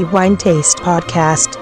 di Wine Taste Podcast.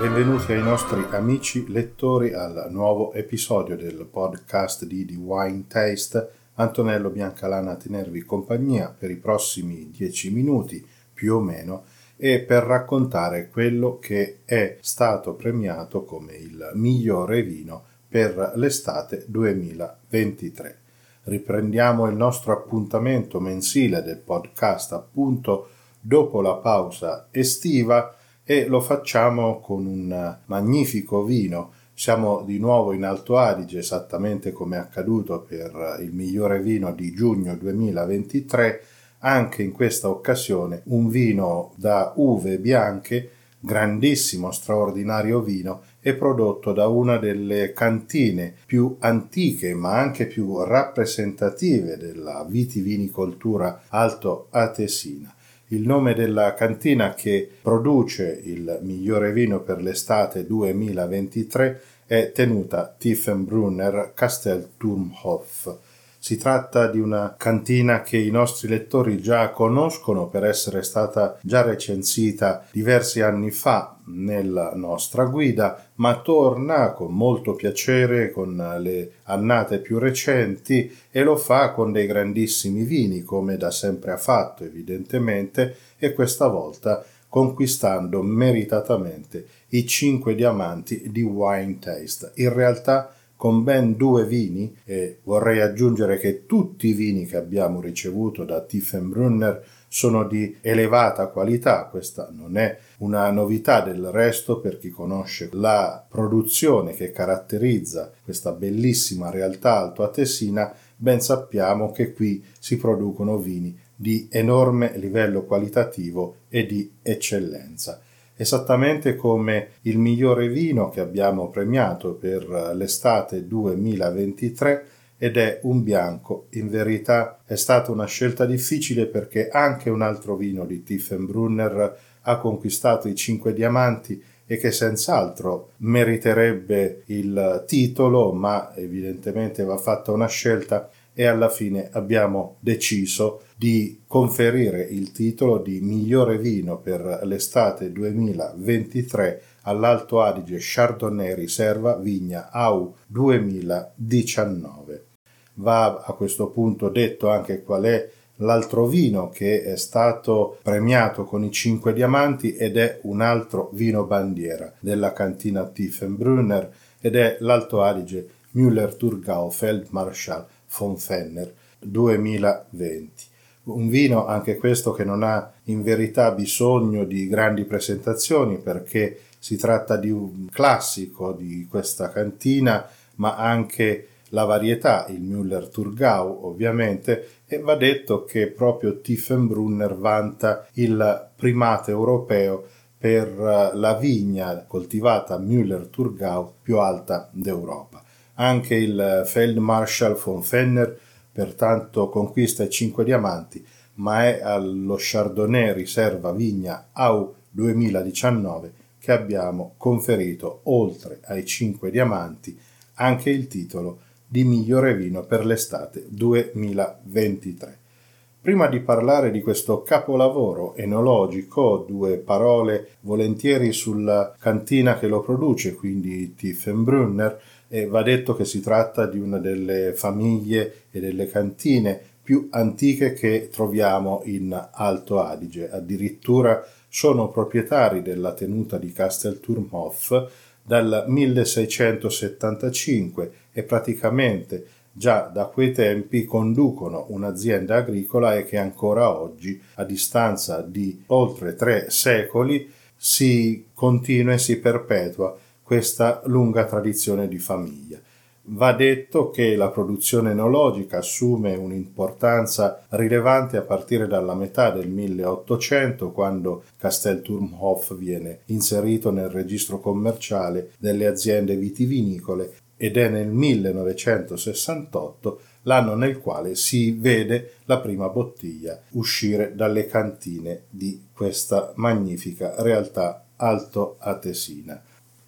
Benvenuti ai nostri amici lettori al nuovo episodio del podcast di The Wine Taste. Antonello Biancalana a tenervi compagnia per i prossimi dieci minuti più o meno e per raccontare quello che è stato premiato come il migliore vino per l'estate 2023. Riprendiamo il nostro appuntamento mensile del podcast appunto dopo la pausa estiva e lo facciamo con un magnifico vino. Siamo di nuovo in Alto Adige, esattamente come è accaduto per il migliore vino di giugno 2023 anche in questa occasione un vino da uve bianche, grandissimo, straordinario vino, è prodotto da una delle cantine più antiche ma anche più rappresentative della vitivinicoltura alto atesina. Il nome della cantina che produce il migliore vino per l'estate 2023 è tenuta Tiefenbrunner Castelturmhof si tratta di una cantina che i nostri lettori già conoscono per essere stata già recensita diversi anni fa nella nostra guida, ma torna con molto piacere con le annate più recenti e lo fa con dei grandissimi vini, come da sempre ha fatto evidentemente, e questa volta conquistando meritatamente i cinque diamanti di Wine Taste. In realtà con ben due vini e vorrei aggiungere che tutti i vini che abbiamo ricevuto da Tiefenbrunner sono di elevata qualità, questa non è una novità del resto per chi conosce la produzione che caratterizza questa bellissima realtà altoatesina, ben sappiamo che qui si producono vini di enorme livello qualitativo e di eccellenza esattamente come il migliore vino che abbiamo premiato per l'estate 2023 ed è un bianco. In verità è stata una scelta difficile perché anche un altro vino di Tiefenbrunner ha conquistato i cinque diamanti e che senz'altro meriterebbe il titolo, ma evidentemente va fatta una scelta e alla fine abbiamo deciso di conferire il titolo di migliore vino per l'estate 2023 all'Alto Adige Chardonnay Riserva Vigna AU 2019. Va a questo punto detto anche qual è l'altro vino che è stato premiato con i cinque diamanti ed è un altro vino bandiera della cantina Tiefenbrunner ed è l'Alto Adige Müller-Thurgau Feldmarschall von Fenner 2020. Un vino anche questo che non ha in verità bisogno di grandi presentazioni perché si tratta di un classico di questa cantina, ma anche la varietà, il Müller Thurgau ovviamente, e va detto che proprio Tiefenbrunner vanta il primato europeo per la vigna coltivata Müller Thurgau più alta d'Europa. Anche il Feldmarschall von Fenner pertanto conquista i 5 diamanti, ma è allo Chardonnay Riserva Vigna AU 2019 che abbiamo conferito, oltre ai 5 diamanti, anche il titolo di migliore vino per l'estate 2023. Prima di parlare di questo capolavoro enologico, due parole volentieri sulla cantina che lo produce, quindi Tiefenbrunner, va detto che si tratta di una delle famiglie e delle cantine più antiche che troviamo in Alto Adige. Addirittura sono proprietari della tenuta di Castelturmhof dal 1675 e praticamente già da quei tempi conducono un'azienda agricola e che ancora oggi, a distanza di oltre tre secoli, si continua e si perpetua questa lunga tradizione di famiglia. Va detto che la produzione enologica assume un'importanza rilevante a partire dalla metà del 1800, quando Castelturmhof viene inserito nel registro commerciale delle aziende vitivinicole ed è nel 1968 l'anno nel quale si vede la prima bottiglia uscire dalle cantine di questa magnifica realtà alto atesina.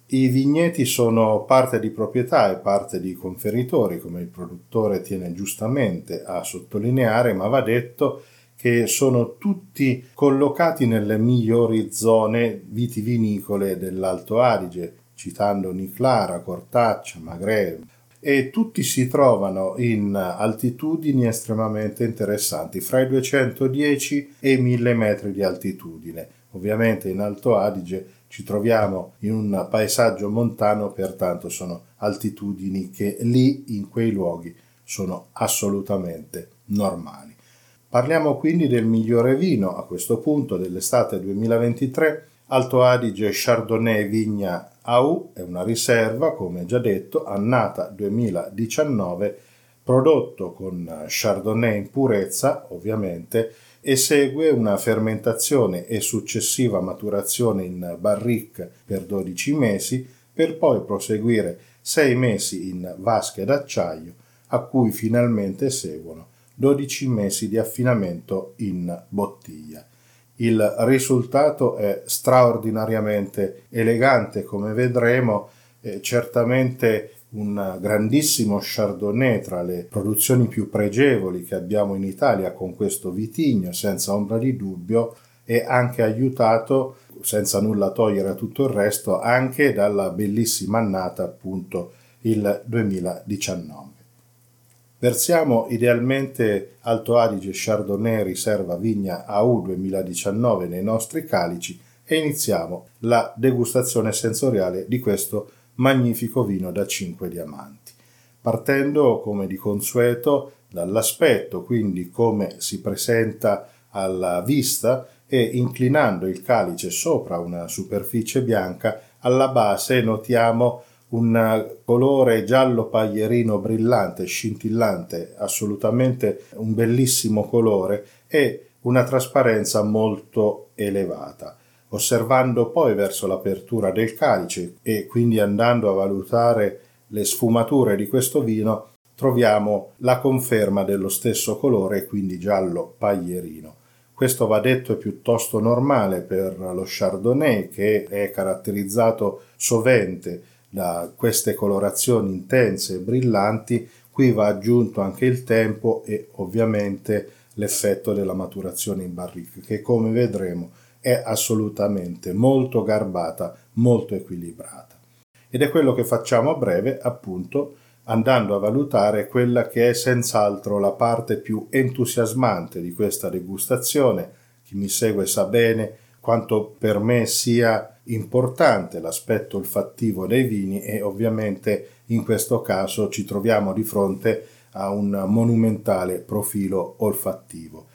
I vigneti sono parte di proprietà e parte di conferitori, come il produttore tiene giustamente a sottolineare, ma va detto che sono tutti collocati nelle migliori zone vitivinicole dell'Alto Adige, citando Niclara, Cortaccia, Maghreb, e tutti si trovano in altitudini estremamente interessanti, fra i 210 e i 1000 metri di altitudine. Ovviamente in Alto Adige ci troviamo in un paesaggio montano, pertanto sono altitudini che lì in quei luoghi sono assolutamente normali. Parliamo quindi del migliore vino a questo punto dell'estate 2023. Alto Adige Chardonnay Vigna AU è una riserva, come già detto, annata 2019, prodotto con Chardonnay in purezza, ovviamente, e segue una fermentazione e successiva maturazione in barrique per 12 mesi, per poi proseguire 6 mesi in vasche d'acciaio, a cui finalmente seguono 12 mesi di affinamento in bottiglia. Il risultato è straordinariamente elegante, come vedremo, eh, certamente un grandissimo Chardonnay tra le produzioni più pregevoli che abbiamo in Italia con questo vitigno, senza ombra di dubbio, e anche aiutato, senza nulla togliere a tutto il resto, anche dalla bellissima annata appunto il 2019. Versiamo idealmente Alto Adige Chardonnay Riserva Vigna AU 2019 nei nostri calici e iniziamo la degustazione sensoriale di questo magnifico vino da 5 diamanti. Partendo come di consueto dall'aspetto, quindi come si presenta alla vista e inclinando il calice sopra una superficie bianca, alla base notiamo un colore giallo paglierino brillante, scintillante, assolutamente un bellissimo colore e una trasparenza molto elevata. Osservando poi verso l'apertura del calice e quindi andando a valutare le sfumature di questo vino, troviamo la conferma dello stesso colore, quindi giallo paglierino. Questo va detto è piuttosto normale per lo Chardonnay che è caratterizzato sovente da queste colorazioni intense e brillanti, qui va aggiunto anche il tempo e ovviamente l'effetto della maturazione in barrique, che come vedremo è assolutamente molto garbata, molto equilibrata. Ed è quello che facciamo a breve, appunto, andando a valutare quella che è senz'altro la parte più entusiasmante di questa degustazione. Chi mi segue sa bene quanto per me sia importante l'aspetto olfattivo dei vini e ovviamente in questo caso ci troviamo di fronte a un monumentale profilo olfattivo.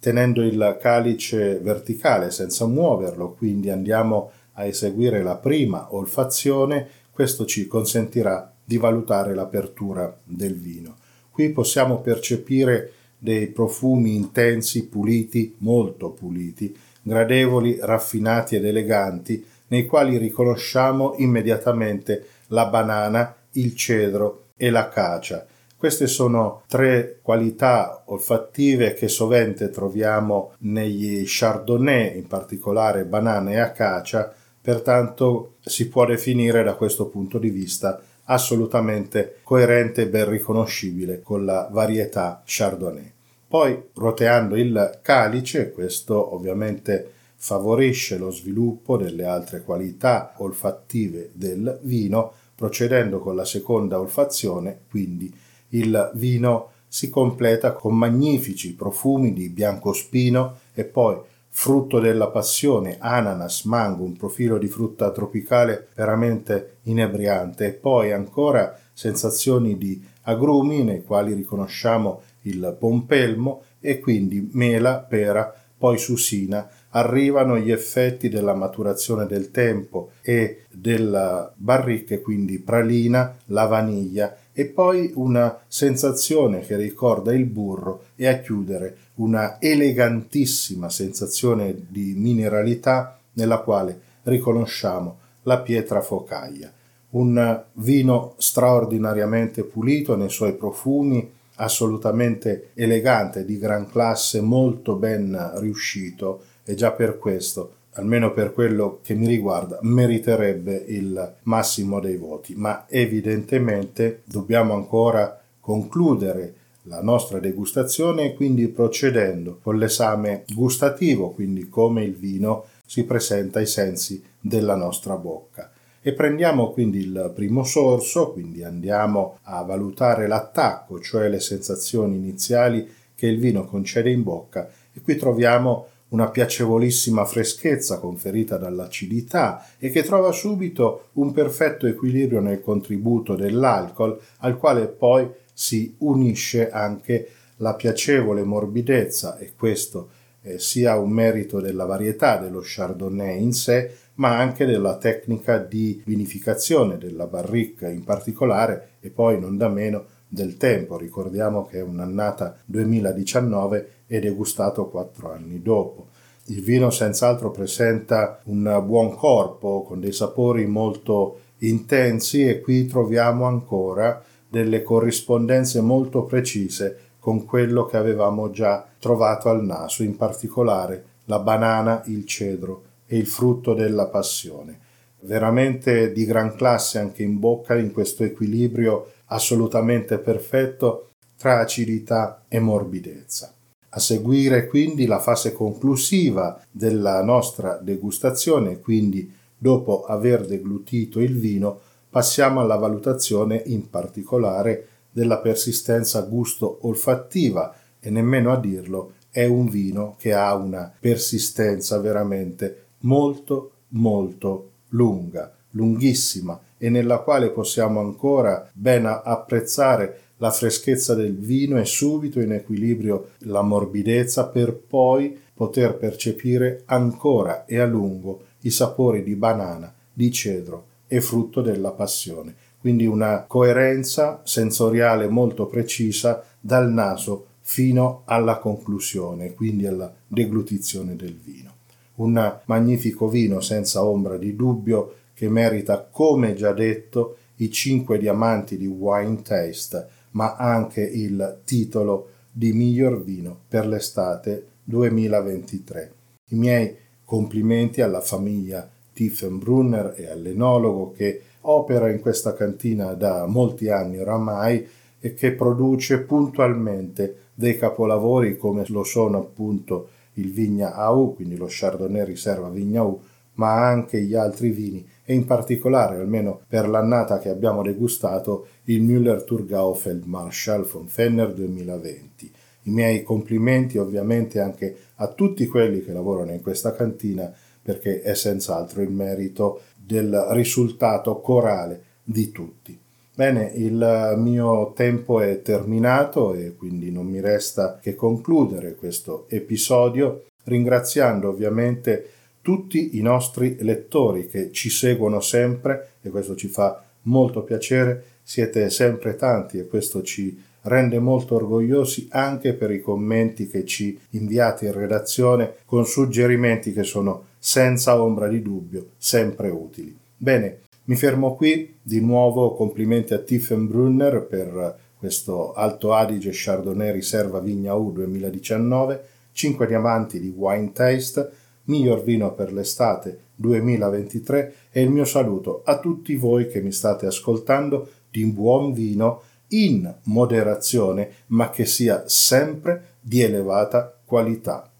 Tenendo il calice verticale senza muoverlo, quindi andiamo a eseguire la prima olfazione, questo ci consentirà di valutare l'apertura del vino. Qui possiamo percepire dei profumi intensi, puliti, molto puliti, gradevoli, raffinati ed eleganti, nei quali riconosciamo immediatamente la banana, il cedro e l'acacia. Queste sono tre qualità olfattive che sovente troviamo negli chardonnay, in particolare banana e acacia, pertanto si può definire da questo punto di vista assolutamente coerente e ben riconoscibile con la varietà chardonnay. Poi roteando il calice, questo ovviamente favorisce lo sviluppo delle altre qualità olfattive del vino, procedendo con la seconda olfazione, quindi il vino si completa con magnifici profumi di biancospino e poi frutto della passione, ananas, mango, un profilo di frutta tropicale veramente inebriante. E poi ancora sensazioni di agrumi nei quali riconosciamo il pompelmo e quindi mela, pera, poi susina. Arrivano gli effetti della maturazione del tempo e della barrica, quindi pralina, la vaniglia e poi una sensazione che ricorda il burro e a chiudere una elegantissima sensazione di mineralità nella quale riconosciamo la pietra focaia. Un vino straordinariamente pulito nei suoi profumi, assolutamente elegante, di gran classe, molto ben riuscito e già per questo almeno per quello che mi riguarda, meriterebbe il massimo dei voti, ma evidentemente dobbiamo ancora concludere la nostra degustazione quindi procedendo con l'esame gustativo, quindi come il vino si presenta ai sensi della nostra bocca. E prendiamo quindi il primo sorso, quindi andiamo a valutare l'attacco, cioè le sensazioni iniziali che il vino concede in bocca e qui troviamo una piacevolissima freschezza conferita dall'acidità e che trova subito un perfetto equilibrio nel contributo dell'alcol al quale poi si unisce anche la piacevole morbidezza e questo eh, sia un merito della varietà dello Chardonnay in sé, ma anche della tecnica di vinificazione della barrique in particolare e poi non da meno del tempo. Ricordiamo che è un'annata 2019 ed è gustato quattro anni dopo. Il vino senz'altro presenta un buon corpo con dei sapori molto intensi e qui troviamo ancora delle corrispondenze molto precise con quello che avevamo già trovato al naso, in particolare la banana, il cedro e il frutto della passione. Veramente di gran classe anche in bocca in questo equilibrio assolutamente perfetto tra acidità e morbidezza. A seguire quindi la fase conclusiva della nostra degustazione, quindi dopo aver deglutito il vino, passiamo alla valutazione in particolare della persistenza gusto-olfattiva e nemmeno a dirlo è un vino che ha una persistenza veramente molto molto lunga, lunghissima e nella quale possiamo ancora ben apprezzare la freschezza del vino e subito in equilibrio la morbidezza per poi poter percepire ancora e a lungo i sapori di banana, di cedro e frutto della passione. Quindi una coerenza sensoriale molto precisa dal naso fino alla conclusione, quindi alla deglutizione del vino. Un magnifico vino senza ombra di dubbio che merita, come già detto, i cinque diamanti di Wine Taste ma anche il titolo di miglior vino per l'estate 2023. I miei complimenti alla famiglia Tiefenbrunner e all'enologo che opera in questa cantina da molti anni oramai e che produce puntualmente dei capolavori come lo sono appunto il Vigna AU, quindi lo Chardonnay riserva Vigna AU, ma anche gli altri vini e in particolare, almeno per l'annata che abbiamo degustato, il Müller Thurgau Feldmarschall von Fenner 2020. I miei complimenti ovviamente anche a tutti quelli che lavorano in questa cantina perché è senz'altro il merito del risultato corale di tutti. Bene, il mio tempo è terminato e quindi non mi resta che concludere questo episodio ringraziando ovviamente tutti i nostri lettori che ci seguono sempre e questo ci fa molto piacere, siete sempre tanti e questo ci rende molto orgogliosi anche per i commenti che ci inviate in redazione con suggerimenti che sono senza ombra di dubbio sempre utili. Bene, mi fermo qui, di nuovo complimenti a Tiefenbrunner per questo Alto Adige Chardonnay Riserva Vigna U 2019, 5 diamanti di Wine Taste, miglior vino per l'estate 2023 e il mio saluto a tutti voi che mi state ascoltando di buon vino in moderazione ma che sia sempre di elevata qualità.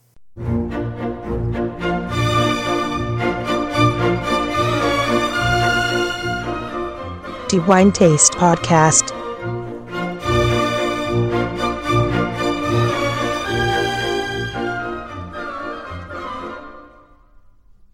The Wine Taste Podcast